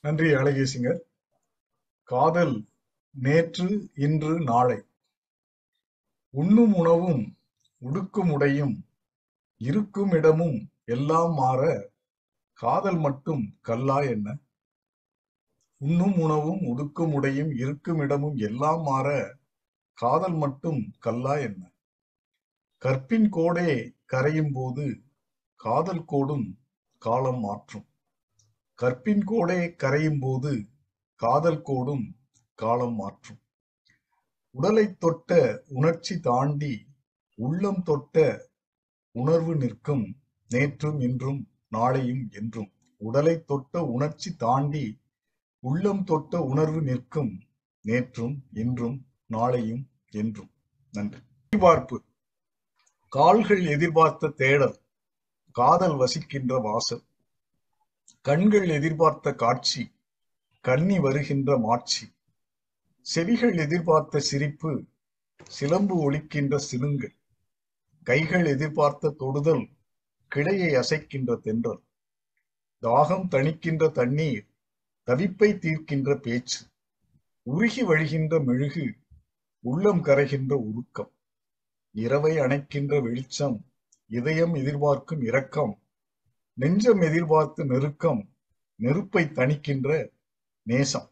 நன்றி அழகேசிங்க. காதல் நேற்று இன்று நாளை. உண்ணும் உணவும் உடுக்கும் உடையும் இருக்கும் இடமும் எல்லாம் மாற காதல் மட்டும் கல்லா என்ன? உண்ணும் உணவும் உடுக்கும் உடையும் இருக்கும் இடமும் எல்லாம் மாற காதல் மட்டும் கல்லா என்ன? கற்பின் கோடே கரையும் போது காதல் கோடும் காலம் மாற்றும். கற்பின் கோடே கரையும் போது காதல் கோடும் காலம் மாற்றும். உடலை தொட்ட உணர்ச்சி தாண்டி உள்ளம் தொட்ட உணர்வு நிற்கும் நேற்றும் இன்றும் நாளையும் என்றும். உடலை தொட்ட உணர்ச்சி தாண்டி உள்ளம் தொட்ட உணர்வு நிற்கும் நேற்றும் இன்றும் நாளையும் என்றும். நன்றி. எதிர்பார்ப்பு. கால்கள் எதிர்பார்த்த தேடல். காதல் வசிக்கின்ற வாசல். கண்கள் எதிர்பார்த்த காட்சி கண்ணி வருகின்ற மாட்சி. செவிகள் எதிர்பார்த்த சிரிப்பு சிலம்பு ஒழிக்கின்ற சிலுங்கள் கைகள் எதிர்பார்த்த தொடுதல் கிளையை அசைக்கின்ற தென்றல். தாகம் தணிக்கின்ற தண்ணீர் தவிப்பை தீர்க்கின்ற பேச்சு. உருகி வழிகின்ற மெழுகு உள்ளம் கரைகின்ற உருக்கம். இரவை அணைக்கின்ற வெளிச்சம் இதயம் எதிர்பார்க்கும் இரக்கம். நெஞ்சம் எதிர்பார்த்து நெருக்கம் நெருப்பை தணிக்கின்ற நேசம்.